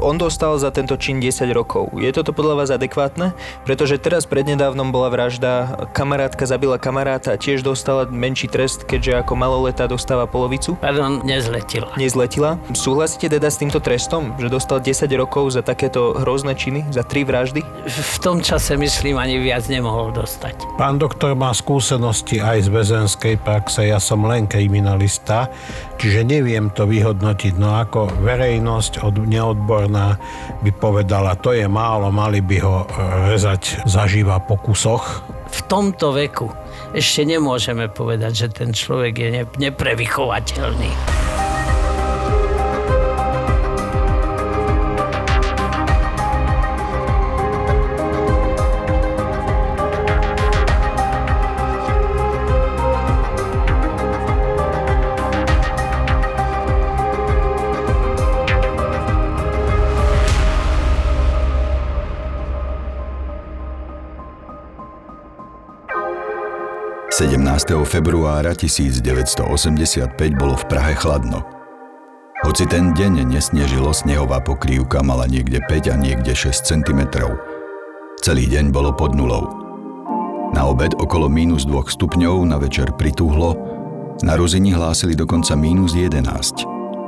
On dostal za tento čin 10 rokov. Je toto podľa vás adekvátne? Pretože teraz prednedávnom bola vražda, kamarátka zabila kamaráta a tiež dostala menší trest, keďže ako maloletá dostáva polovicu. Pardon, nezletila. Nezletila. Súhlasíte teda s týmto trestom, že dostal 10 rokov za takéto hrozné činy, za tri vraždy? V tom čase, myslím, ani viac nemohol dostať. Pán doktor má skúsenosti aj z väzenskej praxe, ja som len kriminalista, čiže neviem to vyhodnotiť. No ako verejnosť od neodborná by povedala, to je málo, mali by ho e, rezať zaživa po kusoch. V tomto veku ešte nemôžeme povedať, že ten človek je ne- neprevychovateľný. Februára 1985 bolo v Prahe chladno. Hoci ten deň nesnežilo, snehová pokrývka mala niekde 5 a niekde 6 cm. Celý deň bolo pod nulou. Na obed okolo mínus 2 stupňov, na večer prituhlo, na Ruzini hlásili dokonca mínus 11.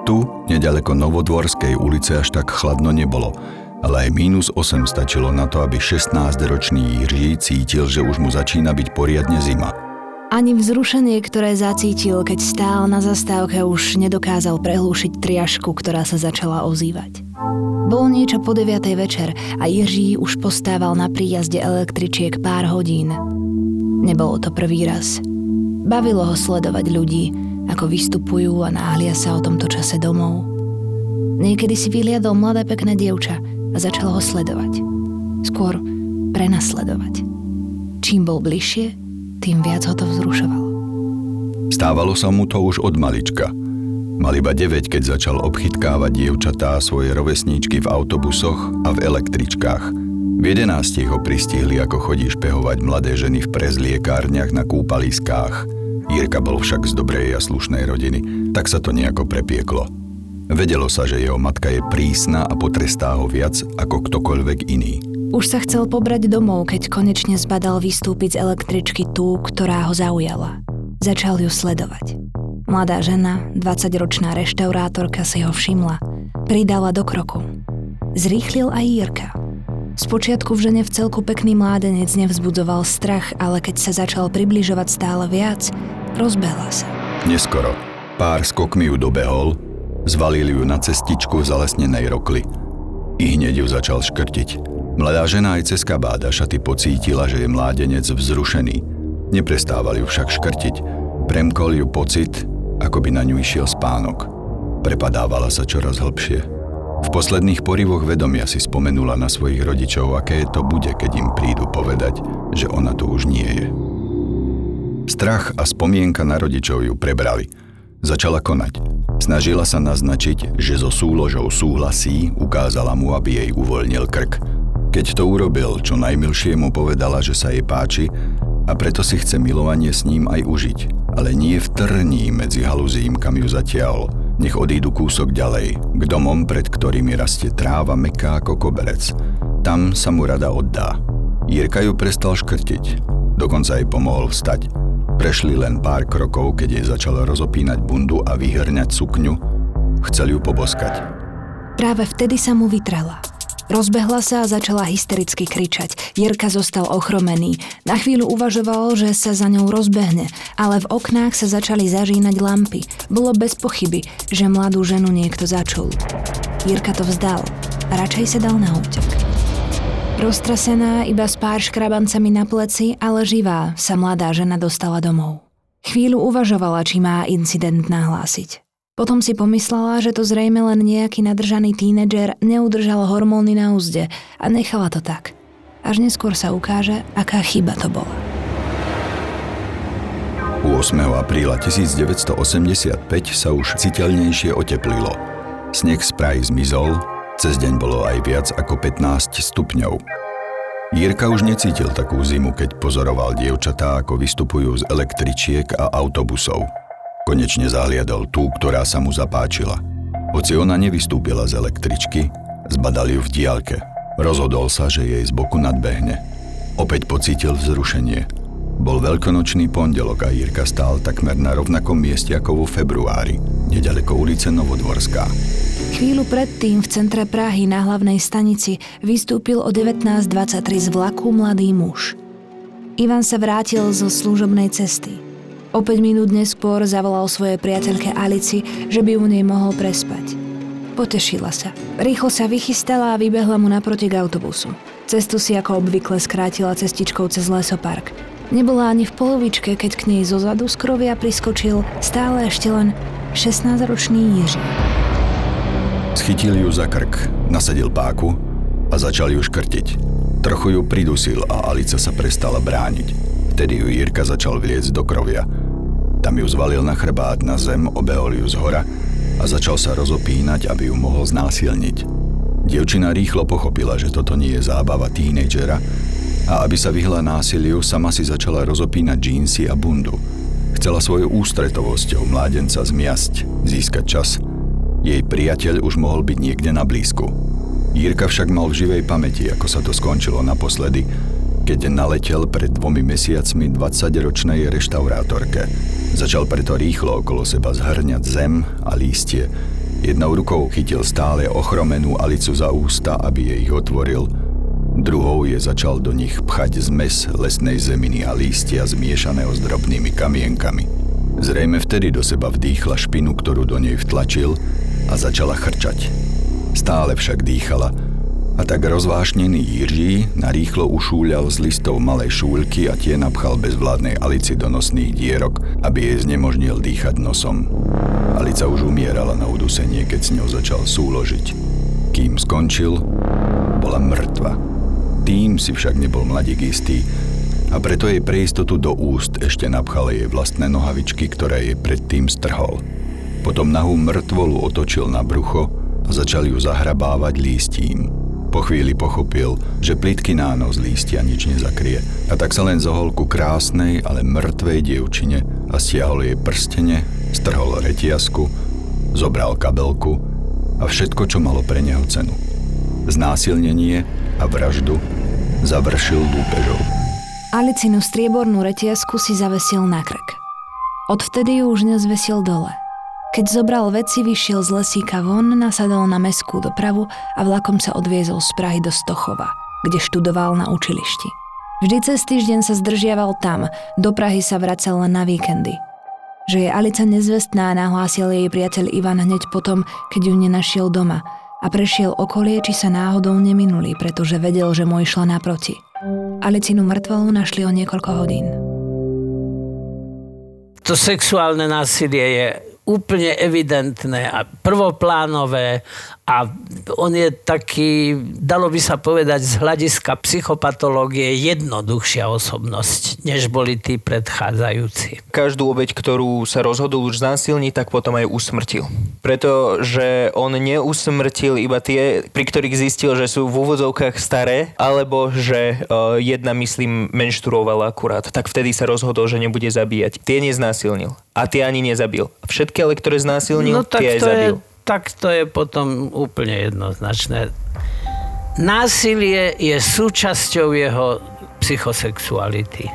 Tu, nedaleko Novodvorskej ulice, až tak chladno nebolo, ale aj mínus 8 stačilo na to, aby 16-ročný Jiří cítil, že už mu začína byť poriadne zima. Ani vzrušenie, ktoré zacítil, keď stál na zastávke, už nedokázal prehlúšiť triašku, ktorá sa začala ozývať. Bolo niečo po 9. večer a Jiří už postával na príjazde električiek pár hodín. Nebolo to prvý raz. Bavilo ho sledovať ľudí, ako vystupujú a náhlia sa o tomto čase domov. Niekedy si vyliadol mladé pekné dievča a začal ho sledovať. Skôr prenasledovať. Čím bol bližšie, tým viac ho to vzrušovalo. Stávalo sa mu to už od malička. Mal iba 9, keď začal obchytkávať dievčatá svoje rovesníčky v autobusoch a v električkách. V 11 ho pristihli, ako chodí špehovať mladé ženy v prezliekárniach na kúpaliskách. Jirka bol však z dobrej a slušnej rodiny, tak sa to nejako prepieklo. Vedelo sa, že jeho matka je prísna a potrestá ho viac ako ktokoľvek iný. Už sa chcel pobrať domov, keď konečne zbadal vystúpiť z električky tú, ktorá ho zaujala. Začal ju sledovať. Mladá žena, 20-ročná reštaurátorka si ho všimla. Pridala do kroku. Zrýchlil aj Jirka. Spočiatku v žene v celku pekný mládenec nevzbudzoval strach, ale keď sa začal približovať stále viac, rozbehla sa. Neskoro. Pár skokmi ju dobehol, zvalili ju na cestičku v zalesnenej rokli. I hneď ju začal škrtiť. Mladá žena aj cez kabáda šaty pocítila, že je mládenec vzrušený. Neprestával ju však škrtiť. Premkol ju pocit, ako by na ňu išiel spánok. Prepadávala sa čoraz hlbšie. V posledných porivoch vedomia si spomenula na svojich rodičov, aké to bude, keď im prídu povedať, že ona tu už nie je. Strach a spomienka na rodičov ju prebrali. Začala konať. Snažila sa naznačiť, že so súložou súhlasí, ukázala mu, aby jej uvoľnil krk. Keď to urobil, čo najmilšie mu povedala, že sa jej páči a preto si chce milovanie s ním aj užiť. Ale nie v trní medzi haluzím, kam ju zatiaľ. Nech odídu kúsok ďalej, k domom, pred ktorými rastie tráva meká ako koberec. Tam sa mu rada oddá. Jirka ju prestal škrtiť. Dokonca jej pomohol vstať. Prešli len pár krokov, keď jej začala rozopínať bundu a vyhrňať sukňu. Chcel ju poboskať. Práve vtedy sa mu vytrela. Rozbehla sa a začala hystericky kričať. Jirka zostal ochromený. Na chvíľu uvažoval, že sa za ňou rozbehne, ale v oknách sa začali zažínať lampy. Bolo bez pochyby, že mladú ženu niekto začul. Jirka to vzdal radšej sa dal na útek. Roztrasená iba s pár škrabancami na pleci, ale živá sa mladá žena dostala domov. Chvíľu uvažovala, či má incident nahlásiť. Potom si pomyslela, že to zrejme len nejaký nadržaný tínedžer neudržal hormóny na úzde a nechala to tak. Až neskôr sa ukáže, aká chyba to bola. 8. apríla 1985 sa už citeľnejšie oteplilo. Sneh z Prahy zmizol, cez deň bolo aj viac ako 15 stupňov. Jirka už necítil takú zimu, keď pozoroval dievčatá, ako vystupujú z električiek a autobusov. Konečne zahliadol tú, ktorá sa mu zapáčila. Hoci ona nevystúpila z električky, zbadal ju v diálke. Rozhodol sa, že jej z boku nadbehne. Opäť pocítil vzrušenie. Bol veľkonočný pondelok a Jirka stál takmer na rovnakom mieste ako vo februári, nedaleko ulice Novodvorská. Chvíľu predtým v centre Prahy na hlavnej stanici vystúpil o 19.23 z vlaku mladý muž. Ivan sa vrátil zo služobnej cesty. O 5 minút neskôr zavolal svojej priateľke Alici, že by u nej mohol prespať. Potešila sa. Rýchlo sa vychystala a vybehla mu naproti k autobusu. Cestu si ako obvykle skrátila cestičkou cez lesopark. Nebola ani v polovičke, keď k nej zo zadu z krovia priskočil stále ešte len 16-ročný Jiří. Schytil ju za krk, nasadil páku a začal ju škrtiť. Trochu ju pridusil a Alica sa prestala brániť. Vtedy ju Jirka začal vliecť do krovia. Tam ju zvalil na chrbát na zem, obehol ju z hora a začal sa rozopínať, aby ju mohol znásilniť. Dievčina rýchlo pochopila, že toto nie je zábava tínedžera a aby sa vyhla násiliu, sama si začala rozopínať džínsy a bundu. Chcela svojou ústretovosťou mládenca zmiasť, získať čas – jej priateľ už mohol byť niekde na blízku. Jirka však mal v živej pamäti, ako sa to skončilo naposledy, keď naletel pred dvomi mesiacmi 20-ročnej reštaurátorke. Začal preto rýchlo okolo seba zhrňať zem a lístie. Jednou rukou chytil stále ochromenú Alicu za ústa, aby jej ich otvoril. Druhou je začal do nich pchať zmes lesnej zeminy a lístia zmiešaného s drobnými kamienkami. Zrejme vtedy do seba vdýchla špinu, ktorú do nej vtlačil a začala chrčať. Stále však dýchala a tak rozvášnený Jiří narýchlo ušúľal z listov malej šúľky a tie napchal bezvládnej Alici do nosných dierok, aby jej znemožnil dýchať nosom. Alica už umierala na udusenie, keď s ňou začal súložiť. Kým skončil, bola mŕtva. Tým si však nebol mladík istý a preto jej pre istotu do úst ešte napchal jej vlastné nohavičky, ktoré jej predtým strhol. Potom nahú mŕtvolu otočil na brucho a začal ju zahrabávať lístím. Po chvíli pochopil, že plitky nános lístia nič nezakrie a tak sa len zohol ku krásnej, ale mŕtvej dievčine a stiahol jej prstene, strhol retiasku, zobral kabelku a všetko, čo malo pre neho cenu. Znásilnenie a vraždu završil lúpežou. Alicinu striebornú retiasku si zavesil na krk. Odvtedy ju už nezvesil dole. Keď zobral veci, vyšiel z lesíka von, nasadol na meskú dopravu a vlakom sa odviezol z Prahy do Stochova, kde študoval na učilišti. Vždy cez týždeň sa zdržiaval tam, do Prahy sa vracal len na víkendy. Že je Alica nezvestná, nahlásil jej priateľ Ivan hneď potom, keď ju nenašiel doma a prešiel okolie, či sa náhodou neminuli, pretože vedel, že mu išla naproti. Alicinu mŕtvolu našli o niekoľko hodín. To sexuálne násilie je úplne evidentné a prvoplánové a on je taký, dalo by sa povedať z hľadiska psychopatológie jednoduchšia osobnosť, než boli tí predchádzajúci. Každú obeď, ktorú sa rozhodol už znásilniť, tak potom aj usmrtil. Pretože on neusmrtil iba tie, pri ktorých zistil, že sú v úvodzovkách staré, alebo že uh, jedna, myslím, menštruovala akurát. Tak vtedy sa rozhodol, že nebude zabíjať. Tie neznásilnil. A tie ani nezabil. Všetky ale, ktoré znásilnil, no, tie aj zabil. Je, tak to je potom úplne jednoznačné. Násilie je súčasťou jeho psychosexuality.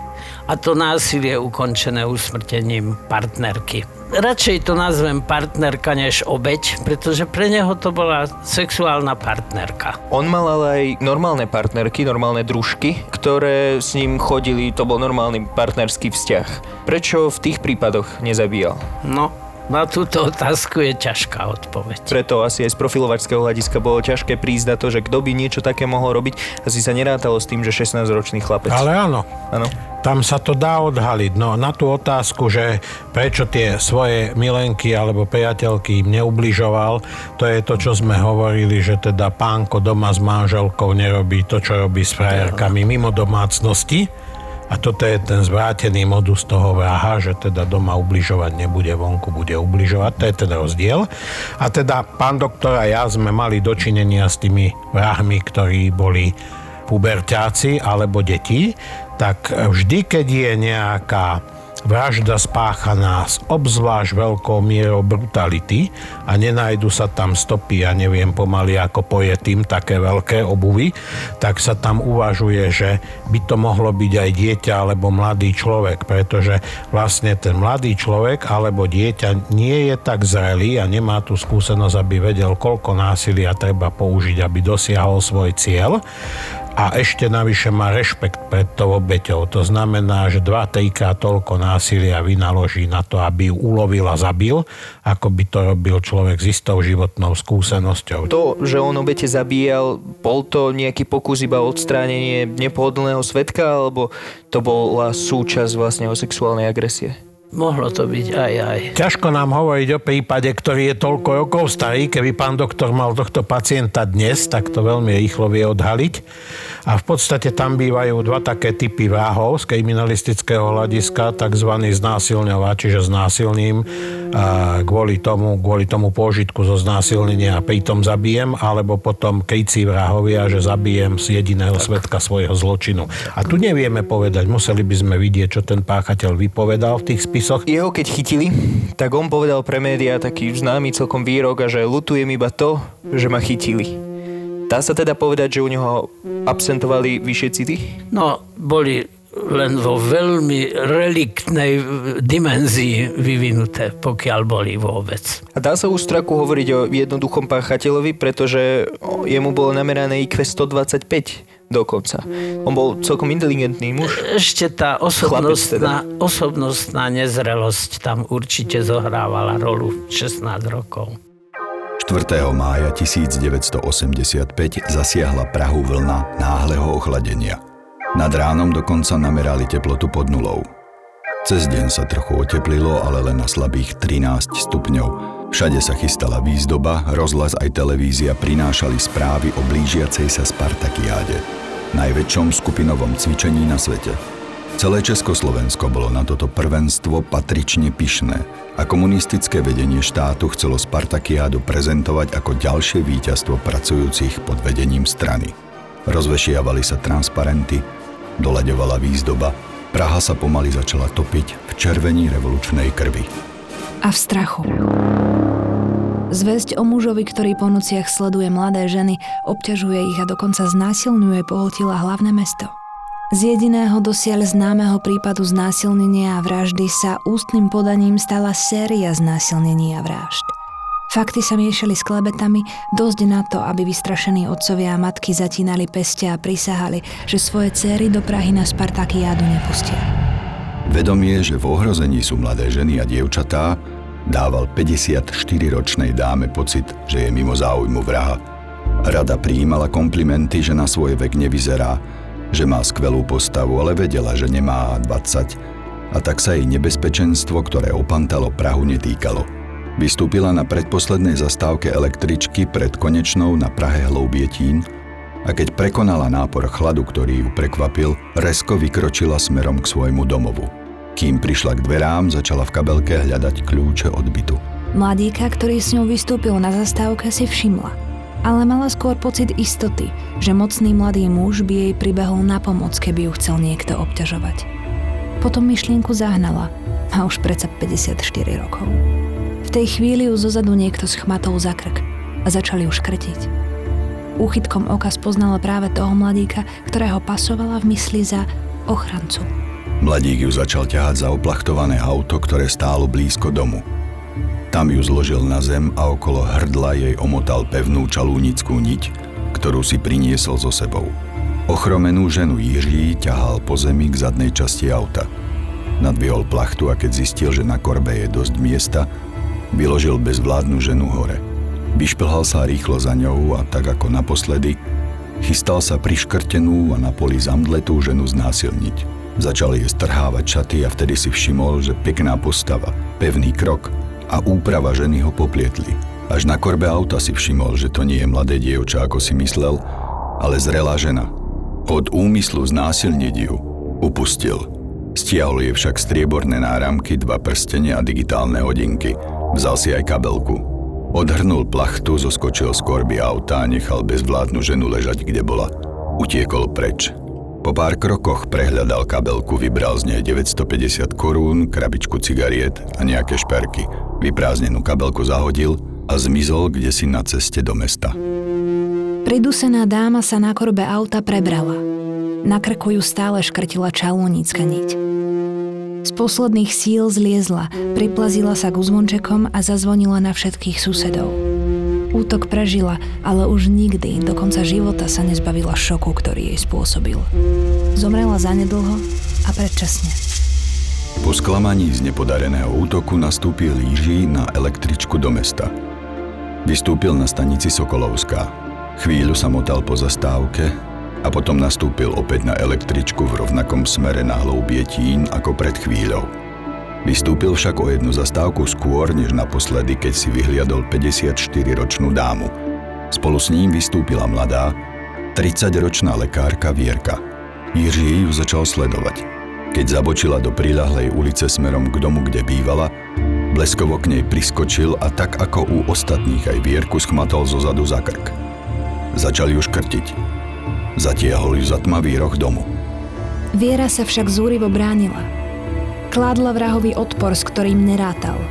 A to násilie je ukončené usmrtením partnerky. Radšej to nazvem partnerka než obeď, pretože pre neho to bola sexuálna partnerka. On mal ale aj normálne partnerky, normálne družky, ktoré s ním chodili, to bol normálny partnerský vzťah. Prečo v tých prípadoch nezabíjal? No, na túto otázku je ťažká odpoveď. Preto asi aj z profilovačského hľadiska bolo ťažké prísť na to, že kto by niečo také mohol robiť. Asi sa nerátalo s tým, že 16-ročný chlapec. Ale áno. Áno. Tam sa to dá odhaliť. No na tú otázku, že prečo tie svoje milenky alebo priateľky im neubližoval, to je to, čo sme hovorili, že teda pánko doma s manželkou nerobí to, čo robí s frajerkami mimo domácnosti A toto je ten zvrátený modus toho vraha, že teda doma ubližovať nebude, vonku bude ubližovať. To je ten rozdiel. A teda pán doktor a ja sme mali dočinenia s tými vrahmi, ktorí boli puberťáci alebo deti, tak vždy, keď je nejaká vražda spáchaná s obzvlášť veľkou mierou brutality a nenajdu sa tam stopy, ja neviem pomaly ako pojetým, také veľké obuvy, tak sa tam uvažuje, že by to mohlo byť aj dieťa alebo mladý človek, pretože vlastne ten mladý človek alebo dieťa nie je tak zrelý a nemá tú skúsenosť, aby vedel, koľko násilia treba použiť, aby dosiahol svoj cieľ a ešte navyše má rešpekt pred tou obeťou. To znamená, že dva trikrát toľko násilia vynaloží na to, aby ju ulovil a zabil, ako by to robil človek s istou životnou skúsenosťou. To, že on obete zabíjal, bol to nejaký pokus iba odstránenie nepohodlného svetka, alebo to bola súčasť vlastne o sexuálnej agresie? Mohlo to byť aj aj. Ťažko nám hovoriť o prípade, ktorý je toľko rokov starý. Keby pán doktor mal tohto pacienta dnes, tak to veľmi rýchlo vie odhaliť. A v podstate tam bývajú dva také typy váhov z kriminalistického hľadiska, tzv. znásilňová, čiže znásilním kvôli tomu, kvôli tomu pôžitku zo znásilnenia a pritom zabijem, alebo potom krycí vrahovia, že zabijem z jediného svetka svojho zločinu. A tu nevieme povedať, museli by sme vidieť, čo ten páchateľ vypovedal v tých spisoch. Jeho keď chytili, tak on povedal pre médiá taký známy celkom výrok a že lutujem iba to, že ma chytili. Dá sa teda povedať, že u neho absentovali vyššie city? No, boli len vo veľmi reliktnej dimenzii vyvinuté, pokiaľ boli vôbec. A dá sa ústraku hovoriť o jednoduchom páchateľovi, pretože jemu bolo namerané IQ 125 dokonca. On bol celkom inteligentný muž. Ešte tá osobnostná, teda. osobnostná nezrelosť tam určite zohrávala rolu 16 rokov. 4. mája 1985 zasiahla Prahu vlna náhleho ochladenia. Nad ránom dokonca namerali teplotu pod nulou. Cez deň sa trochu oteplilo, ale len na slabých 13 stupňov. Všade sa chystala výzdoba, rozhlas aj televízia prinášali správy o blížiacej sa Spartakiáde, najväčšom skupinovom cvičení na svete. Celé Československo bolo na toto prvenstvo patrične pyšné a komunistické vedenie štátu chcelo Spartakiádu prezentovať ako ďalšie víťazstvo pracujúcich pod vedením strany. Rozvešiavali sa transparenty, doľaďovala výzdoba, Praha sa pomaly začala topiť v červení revolučnej krvi. A v strachu. Zväzť o mužovi, ktorý po nociach sleduje mladé ženy, obťažuje ich a dokonca znásilňuje, pohltila hlavné mesto. Z jediného dosiaľ známeho prípadu znásilnenia a vraždy sa ústnym podaním stala séria znásilnení a vražd. Fakty sa miešali s klebetami dosť na to, aby vystrašení otcovia a matky zatínali peste a prisahali, že svoje céry do Prahy na Spartakiádu nepustia. Vedomie, že v ohrození sú mladé ženy a dievčatá, dával 54-ročnej dáme pocit, že je mimo záujmu vraha. Rada prijímala komplimenty, že na svoj vek nevyzerá, že má skvelú postavu, ale vedela, že nemá 20 a tak sa jej nebezpečenstvo, ktoré opantalo Prahu, netýkalo – Vystúpila na predposlednej zastávke električky pred konečnou na Prahe Hloubietín a keď prekonala nápor chladu, ktorý ju prekvapil, resko vykročila smerom k svojmu domovu. Kým prišla k dverám, začala v kabelke hľadať kľúče od bytu. Mladíka, ktorý s ňou vystúpil na zastávke, si všimla. Ale mala skôr pocit istoty, že mocný mladý muž by jej pribehol na pomoc, keby ju chcel niekto obťažovať. Potom myšlienku zahnala a už predsa 54 rokov. V tej chvíli ju zozadu niekto schmatol za krk a začali ju škrtiť. Úchytkom oka spoznala práve toho mladíka, ktorého pasovala v mysli za ochrancu. Mladík ju začal ťahať za oplachtované auto, ktoré stálo blízko domu. Tam ju zložil na zem a okolo hrdla jej omotal pevnú čalúnickú niť, ktorú si priniesol so sebou. Ochromenú ženu Jiří ťahal po zemi k zadnej časti auta. Nadvihol plachtu a keď zistil, že na korbe je dosť miesta, Vyložil bezvládnu ženu hore. Vyšplhal sa rýchlo za ňou a tak ako naposledy, chystal sa priškrtenú a na poli zamdletú ženu znásilniť. Začal jej strhávať šaty a vtedy si všimol, že pekná postava, pevný krok a úprava ženy ho poplietli. Až na korbe auta si všimol, že to nie je mladé dievča, ako si myslel, ale zrelá žena. Od úmyslu znásilniť ju Upustil. Stiahol je však strieborné náramky, dva prstene a digitálne hodinky. Vzal si aj kabelku. Odhrnul plachtu, zoskočil z korby auta a nechal bezvládnu ženu ležať, kde bola. Utiekol preč. Po pár krokoch prehľadal kabelku, vybral z nej 950 korún, krabičku cigariet a nejaké šperky. Vyprázdnenú kabelku zahodil a zmizol kde si na ceste do mesta. Pridusená dáma sa na korbe auta prebrala. Na krku ju stále škrtila čalónická niť. Z posledných síl zliezla, priplazila sa k uzvončekom a zazvonila na všetkých susedov. Útok prežila, ale už nikdy do konca života sa nezbavila šoku, ktorý jej spôsobil. Zomrela zanedlho a predčasne. Po sklamaní z nepodareného útoku nastúpil Jiří na električku do mesta. Vystúpil na stanici Sokolovská. Chvíľu sa motal po zastávke a potom nastúpil opäť na električku v rovnakom smere na Hloubietín ako pred chvíľou. Vystúpil však o jednu zastávku skôr, než naposledy, keď si vyhliadol 54-ročnú dámu. Spolu s ním vystúpila mladá, 30-ročná lekárka Vierka. Jiří ju začal sledovať. Keď zabočila do prilahlej ulice smerom k domu, kde bývala, bleskovo k nej priskočil a tak ako u ostatných aj Vierku schmatol zo zadu za krk. Začal ju škrtiť. Zatiahol ju za tmavý roh domu. Viera sa však zúrivo bránila – Kládla vrahovi odpor, s ktorým nerátal.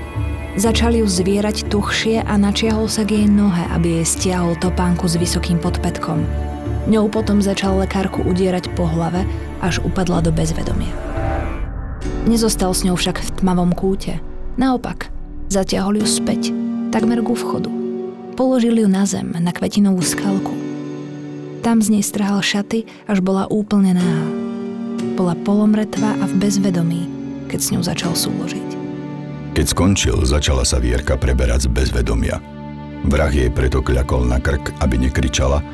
Začal ju zvierať tuchšie a načiahol sa k jej nohe, aby jej stiahol topánku s vysokým podpetkom. Ňou potom začal lekárku udierať po hlave, až upadla do bezvedomia. Nezostal s ňou však v tmavom kúte. Naopak, zatiahol ju späť, takmer ku vchodu. Položil ju na zem, na kvetinovú skalku. Tam z nej strhal šaty, až bola úplne náha. Bola polomretvá a v bezvedomí, keď s ňou začal súložiť. Keď skončil, začala sa Vierka preberať z bezvedomia. Vrah jej preto kľakol na krk, aby nekričala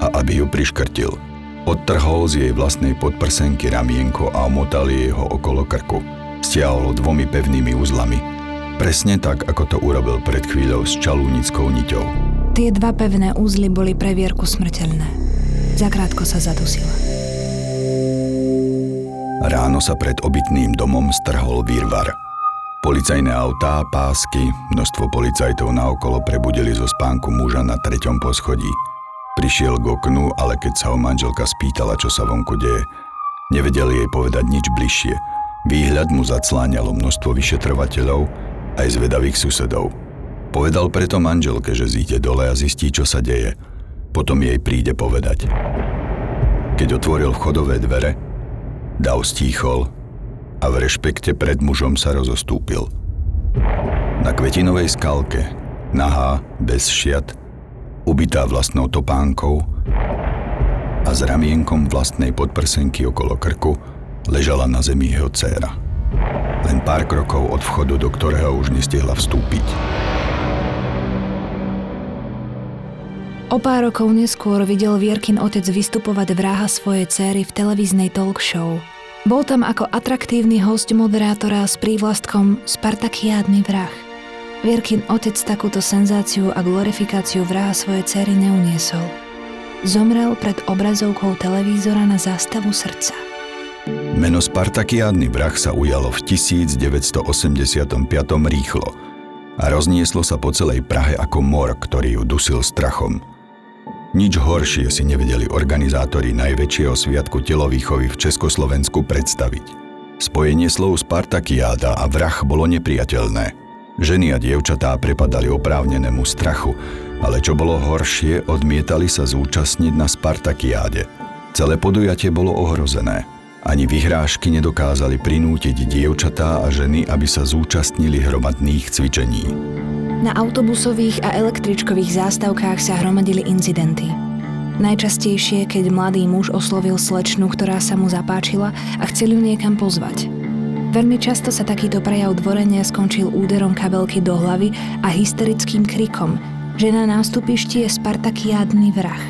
a aby ju priškrtil. Odtrhol z jej vlastnej podprsenky ramienko a omotal jej ho okolo krku. Stiahol ho dvomi pevnými uzlami. Presne tak, ako to urobil pred chvíľou s čalúnickou niťou. Tie dva pevné úzly boli pre Vierku smrteľné. Zakrátko sa zadusila. Ráno sa pred obytným domom strhol výrvar. Policajné autá, pásky, množstvo policajtov naokolo prebudili zo spánku muža na treťom poschodí. Prišiel k oknu, ale keď sa ho manželka spýtala, čo sa vonku deje, nevedel jej povedať nič bližšie. Výhľad mu zacláňalo množstvo vyšetrovateľov aj zvedavých susedov. Povedal preto manželke, že zíde dole a zistí, čo sa deje. Potom jej príde povedať. Keď otvoril vchodové dvere, Dav stíchol a v rešpekte pred mužom sa rozostúpil. Na kvetinovej skalke, nahá, bez šiat, ubitá vlastnou topánkou a s ramienkom vlastnej podprsenky okolo krku ležala na zemi jeho dcéra. Len pár krokov od vchodu, do ktorého už nestihla vstúpiť. O pár rokov neskôr videl Vierkin otec vystupovať vraha svojej céry v televíznej talk show. Bol tam ako atraktívny host moderátora s prívlastkom Spartakiádny vrah. Vierkin otec takúto senzáciu a glorifikáciu vraha svojej céry neuniesol. Zomrel pred obrazovkou televízora na zástavu srdca. Meno Spartakiádny vrah sa ujalo v 1985 rýchlo a roznieslo sa po celej Prahe ako mor, ktorý ju dusil strachom. Nič horšie si nevedeli organizátori najväčšieho sviatku telovýchovy v Československu predstaviť. Spojenie slov Spartakiáda a vrah bolo nepriateľné. Ženy a dievčatá prepadali oprávnenému strachu, ale čo bolo horšie, odmietali sa zúčastniť na Spartakiáde. Celé podujatie bolo ohrozené. Ani vyhrážky nedokázali prinútiť dievčatá a ženy, aby sa zúčastnili hromadných cvičení. Na autobusových a električkových zástavkách sa hromadili incidenty. Najčastejšie, keď mladý muž oslovil slečnu, ktorá sa mu zapáčila a chcel ju niekam pozvať. Veľmi často sa takýto prejav dvorenia skončil úderom kabelky do hlavy a hysterickým krikom, že na nástupišti je Spartakiádny vrah.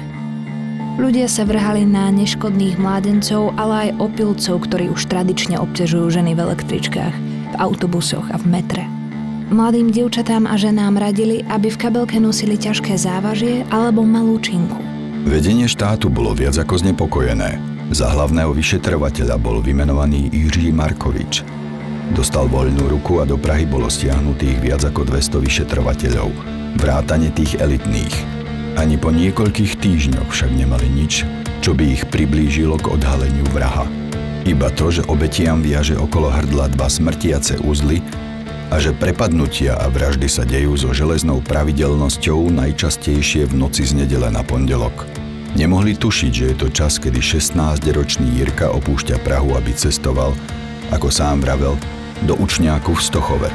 Ľudia sa vrhali na neškodných mládencov, ale aj opilcov, ktorí už tradične obťažujú ženy v električkách, v autobusoch a v metre. Mladým dievčatám a ženám radili, aby v kabelke nosili ťažké závažie alebo malú činku. Vedenie štátu bolo viac ako znepokojené. Za hlavného vyšetrovateľa bol vymenovaný Jiří Markovič. Dostal voľnú ruku a do Prahy bolo stiahnutých viac ako 200 vyšetrovateľov, vrátane tých elitných. Ani po niekoľkých týždňoch však nemali nič, čo by ich priblížilo k odhaleniu vraha. Iba to, že obetiam viaže okolo hrdla dva smrtiace úzly a že prepadnutia a vraždy sa dejú so železnou pravidelnosťou najčastejšie v noci z nedele na pondelok. Nemohli tušiť, že je to čas, kedy 16-ročný Jirka opúšťa Prahu, aby cestoval, ako sám vravel, do učňáku v Stochove.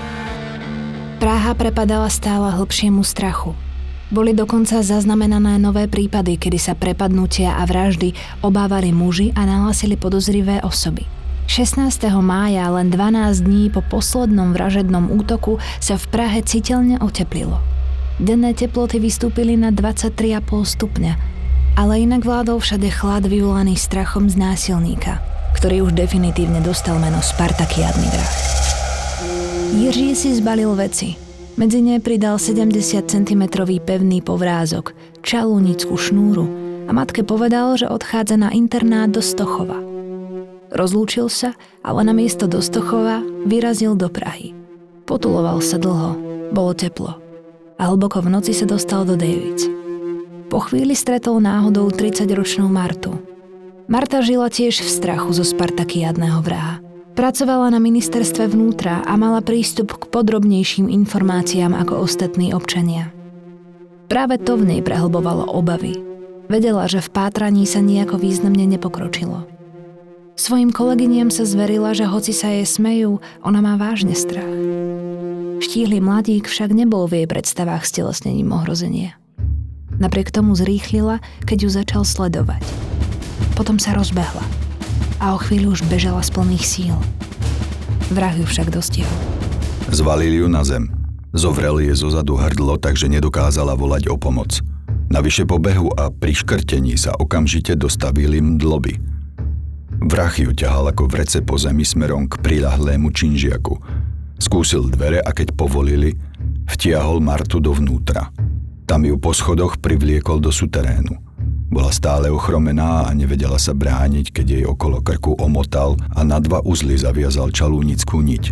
Praha prepadala stále hlbšiemu strachu. Boli dokonca zaznamenané nové prípady, kedy sa prepadnutia a vraždy obávali muži a nahlasili podozrivé osoby. 16. mája, len 12 dní po poslednom vražednom útoku, sa v Prahe citeľne oteplilo. Denné teploty vystúpili na 23,5 stupňa, ale inak vládol všade chlad vyvolaný strachom z násilníka, ktorý už definitívne dostal meno Spartakiadny vrah. Jiří si zbalil veci. Medzi ne pridal 70 cm pevný povrázok, čalúnickú šnúru a matke povedal, že odchádza na internát do Stochova – Rozlúčil sa, ale na miesto do Stochova vyrazil do Prahy. Potuloval sa dlho, bolo teplo a hlboko v noci sa dostal do Davids. Po chvíli stretol náhodou 30-ročnú Martu. Marta žila tiež v strachu zo Spartakiadného vraha. Pracovala na ministerstve vnútra a mala prístup k podrobnejším informáciám ako ostatní občania. Práve to v nej prehlbovalo obavy. Vedela, že v pátraní sa nejako významne nepokročilo. Svojim kolegyniam sa zverila, že hoci sa jej smejú, ona má vážne strach. Štíhly mladík však nebol v jej predstavách stelesnením ohrozenia. Napriek tomu zrýchlila, keď ju začal sledovať. Potom sa rozbehla a o chvíľu už bežala z plných síl. Vrah ju však dostihol. Zvalili ju na zem. Zovrel je zozadu hrdlo, takže nedokázala volať o pomoc. Navyše po behu a pri škrtení sa okamžite dostavili mdloby – Vrah ju ťahal ako vrece po zemi smerom k prilahlému činžiaku. Skúsil dvere a keď povolili, vtiahol Martu dovnútra. Tam ju po schodoch privliekol do suterénu. Bola stále ochromená a nevedela sa brániť, keď jej okolo krku omotal a na dva uzly zaviazal čalúnickú niť.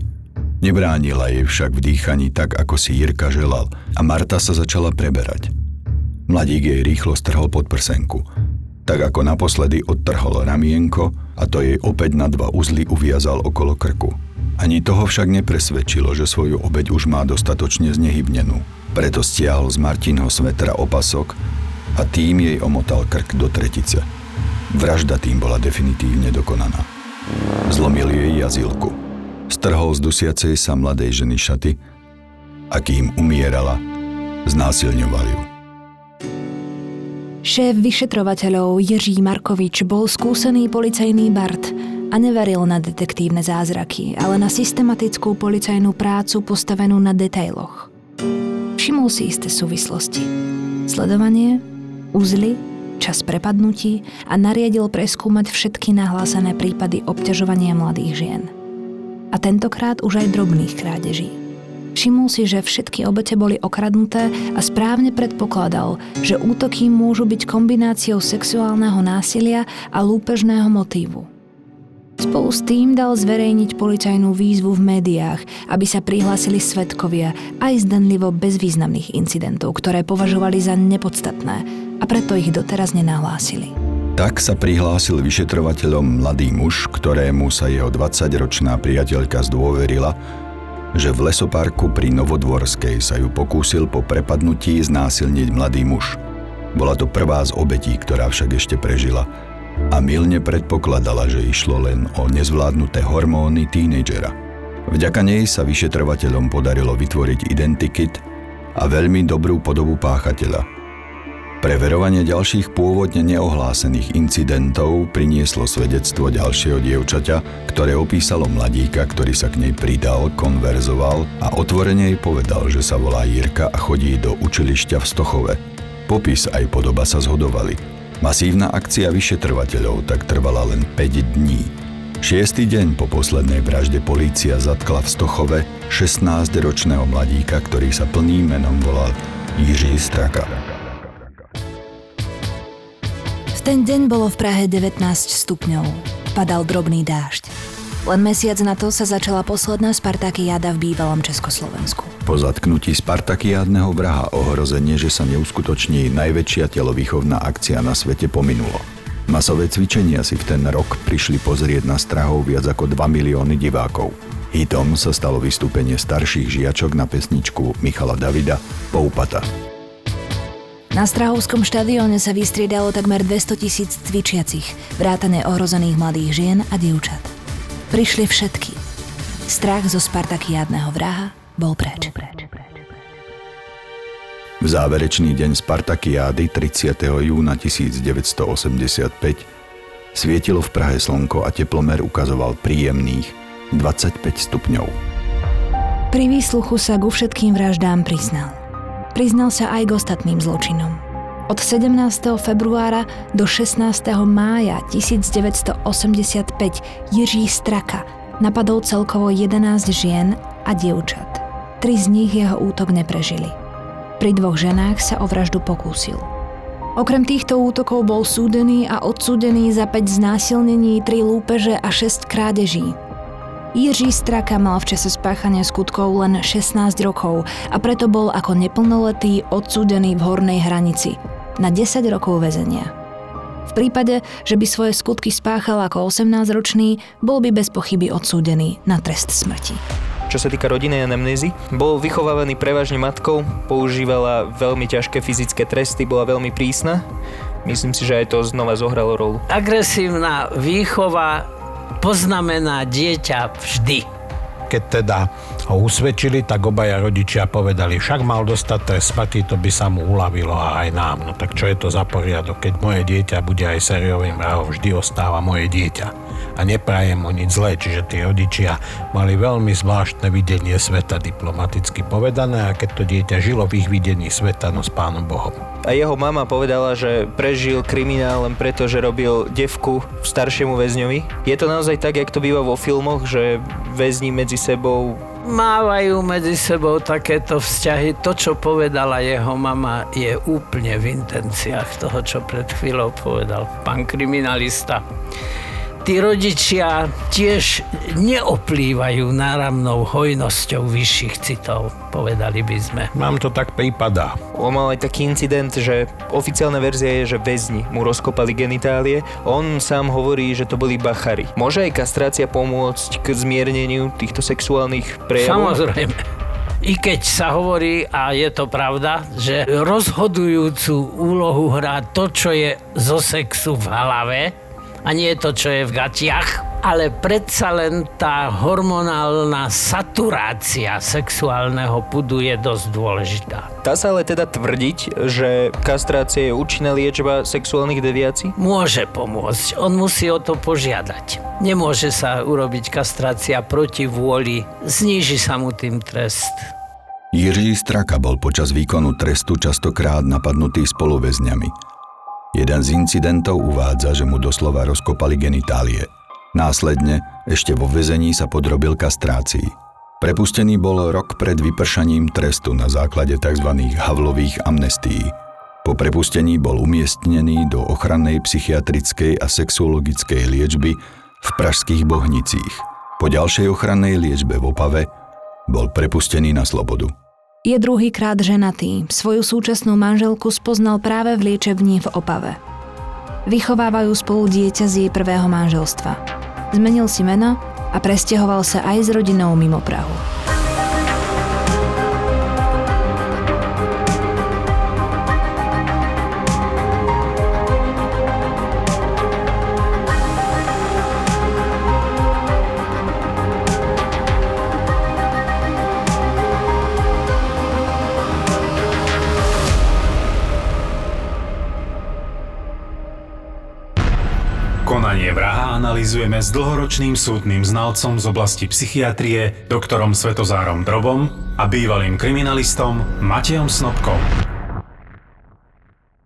Nebránila jej však v dýchaní tak, ako si Jirka želal a Marta sa začala preberať. Mladík jej rýchlo strhol pod prsenku tak ako naposledy odtrhol ramienko a to jej opäť na dva uzly uviazal okolo krku. Ani toho však nepresvedčilo, že svoju obeď už má dostatočne znehybnenú. Preto stiahol z Martinho svetra opasok a tým jej omotal krk do tretice. Vražda tým bola definitívne dokonaná. Zlomil jej jazilku. Strhol z dusiacej sa mladej ženy šaty a kým umierala, znásilňoval ju. Šéf vyšetrovateľov Jiří Markovič bol skúsený policajný Bart a neveril na detektívne zázraky, ale na systematickú policajnú prácu postavenú na detailoch. Všimol si isté súvislosti. Sledovanie, uzly, čas prepadnutí a nariadil preskúmať všetky nahlásené prípady obťažovania mladých žien. A tentokrát už aj drobných krádeží. Všimol si, že všetky obete boli okradnuté a správne predpokladal, že útoky môžu byť kombináciou sexuálneho násilia a lúpežného motívu. Spolu s tým dal zverejniť policajnú výzvu v médiách, aby sa prihlásili svetkovia aj zdanlivo bezvýznamných incidentov, ktoré považovali za nepodstatné a preto ich doteraz nenahlásili. Tak sa prihlásil vyšetrovateľom mladý muž, ktorému sa jeho 20-ročná priateľka zdôverila, že v lesoparku pri Novodvorskej sa ju pokúsil po prepadnutí znásilniť mladý muž. Bola to prvá z obetí, ktorá však ešte prežila a milne predpokladala, že išlo len o nezvládnuté hormóny tínejdžera. Vďaka nej sa vyšetrovateľom podarilo vytvoriť identikit a veľmi dobrú podobu páchateľa – Preverovanie ďalších pôvodne neohlásených incidentov prinieslo svedectvo ďalšieho dievčaťa, ktoré opísalo mladíka, ktorý sa k nej pridal, konverzoval a otvorene jej povedal, že sa volá Jirka a chodí do učilišťa v Stochove. Popis aj podoba sa zhodovali. Masívna akcia vyšetrovateľov tak trvala len 5 dní. Šiestý deň po poslednej vražde polícia zatkla v Stochove 16-ročného mladíka, ktorý sa plným menom volal Jiří Straka. Ten deň bolo v Prahe 19 stupňov. Padal drobný dážď. Len mesiac na to sa začala posledná Spartakiáda v bývalom Československu. Po zatknutí Spartakiádneho vraha ohrozenie, že sa neuskutoční najväčšia telovýchovná akcia na svete pominulo. Masové cvičenia si v ten rok prišli pozrieť na strahov viac ako 2 milióny divákov. Hitom sa stalo vystúpenie starších žiačok na pesničku Michala Davida Poupata. Na Strahovskom štadióne sa vystriedalo takmer 200 tisíc cvičiacich, vrátane ohrozených mladých žien a dievčat. Prišli všetky. Strach zo Spartakiádneho vraha bol preč. V záverečný deň Spartakiády 30. júna 1985 svietilo v Prahe slnko a teplomer ukazoval príjemných 25 stupňov. Pri výsluchu sa ku všetkým vraždám priznal. Priznal sa aj k ostatným zločinom. Od 17. februára do 16. mája 1985 Jiří Straka napadol celkovo 11 žien a dievčat. Tri z nich jeho útok neprežili. Pri dvoch ženách sa o vraždu pokúsil. Okrem týchto útokov bol súdený a odsúdený za 5 znásilnení, 3 lúpeže a 6 krádeží. Jiří Straka mal v čase spáchania skutkov len 16 rokov a preto bol ako neplnoletý odsúdený v hornej hranici na 10 rokov väzenia. V prípade, že by svoje skutky spáchal ako 18-ročný, bol by bez pochyby odsúdený na trest smrti. Čo sa týka rodinnej anamnézy, bol vychovávaný prevažne matkou, používala veľmi ťažké fyzické tresty, bola veľmi prísna. Myslím si, že aj to znova zohralo rolu. Agresívna výchova poznamená dieťa vždy. Keď teda ho usvedčili, tak obaja rodičia povedali, však mal dostať trest smrti, to by sa mu uľavilo a aj nám. No tak čo je to za poriadok, keď moje dieťa bude aj sériovým vrahom, vždy ostáva moje dieťa a neprajem mu nič zlé, čiže tí rodičia mali veľmi zvláštne videnie sveta, diplomaticky povedané, a keď to dieťa žilo v ich videní sveta, no s pánom Bohom. A jeho mama povedala, že prežil kriminál len preto, že robil devku staršiemu väzňovi. Je to naozaj tak, jak to býva vo filmoch, že väzni medzi sebou mávajú medzi sebou takéto vzťahy. To, čo povedala jeho mama, je úplne v intenciách toho, čo pred chvíľou povedal pán kriminalista tí rodičia tiež neoplývajú náramnou hojnosťou vyšších citov, povedali by sme. Mám to tak prípada. On mal aj taký incident, že oficiálna verzia je, že väzni mu rozkopali genitálie. On sám hovorí, že to boli bachary. Môže aj kastrácia pomôcť k zmierneniu týchto sexuálnych prejavov? Samozrejme. I keď sa hovorí, a je to pravda, že rozhodujúcu úlohu hrá to, čo je zo sexu v hlave, a nie to, čo je v gatiach, ale predsa len tá hormonálna saturácia sexuálneho pudu je dosť dôležitá. Dá sa ale teda tvrdiť, že kastrácia je účinná liečba sexuálnych deviácií? Môže pomôcť, on musí o to požiadať. Nemôže sa urobiť kastrácia proti vôli, zníži sa mu tým trest. Jiří Straka bol počas výkonu trestu častokrát napadnutý spoluväzňami. Jeden z incidentov uvádza, že mu doslova rozkopali genitálie. Následne ešte vo väzení sa podrobil kastrácii. Prepustený bol rok pred vypršaním trestu na základe tzv. havlových amnestií. Po prepustení bol umiestnený do ochrannej psychiatrickej a sexuologickej liečby v pražských Bohnicích. Po ďalšej ochrannej liečbe v Opave bol prepustený na slobodu. Je druhýkrát ženatý. Svoju súčasnú manželku spoznal práve v liečební v Opave. Vychovávajú spolu dieťa z jej prvého manželstva. Zmenil si meno a presťahoval sa aj s rodinou mimo Prahu. Analizujeme s dlhoročným súdnym znalcom z oblasti psychiatrie, doktorom Svetozárom Drobom a bývalým kriminalistom Matejom Snobkom.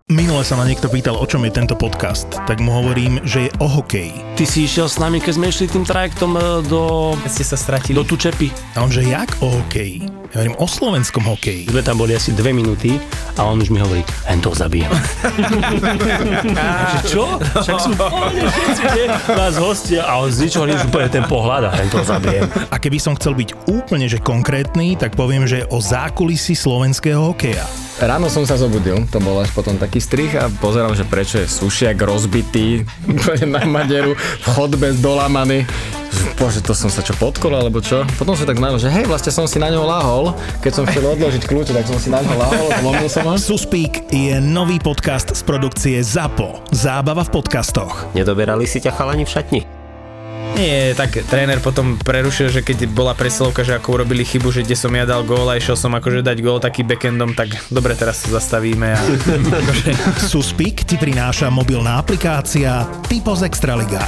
Minule sa ma niekto pýtal, o čom je tento podcast, tak mu hovorím, že je o hokeji. Ty si išiel s nami, keď sme išli tým trajektom e, do... Keď ste sa stratili. Do Tučepy. A on, že jak o hokeji? Ja hovorím o slovenskom hokeji. Sme tam boli asi dve minúty a on už mi hovorí, len to zabijem. že čo? Však sú pohode všetci, nie? Vás hostia a on z ničoho nič úplne ten pohľad a len to zabijem. A keby som chcel byť úplne že konkrétny, tak poviem, že o zákulisí slovenského hokeja. Ráno som sa zobudil, to bol až potom taký strich a pozeral, že prečo je sušiak rozbitý na maderu, v chodbe zdolamaný. Bože, to som sa čo podkol, alebo čo? Potom som tak našiel, že hej, vlastne som si na ňo lahol. Keď som chcel odložiť kľúče, tak som si na ňo lahol, zlomil som ho. Suspík je nový podcast z produkcie ZAPO. Zábava v podcastoch. Nedoberali si ťa chalani v šatni? Nie, tak tréner potom prerušil, že keď bola presilovka, že ako urobili chybu, že kde som ja dal gól a išiel som akože dať gól taký backendom, tak dobre, teraz sa zastavíme. A... Suspík ti prináša mobilná aplikácia Typo z Extraliga.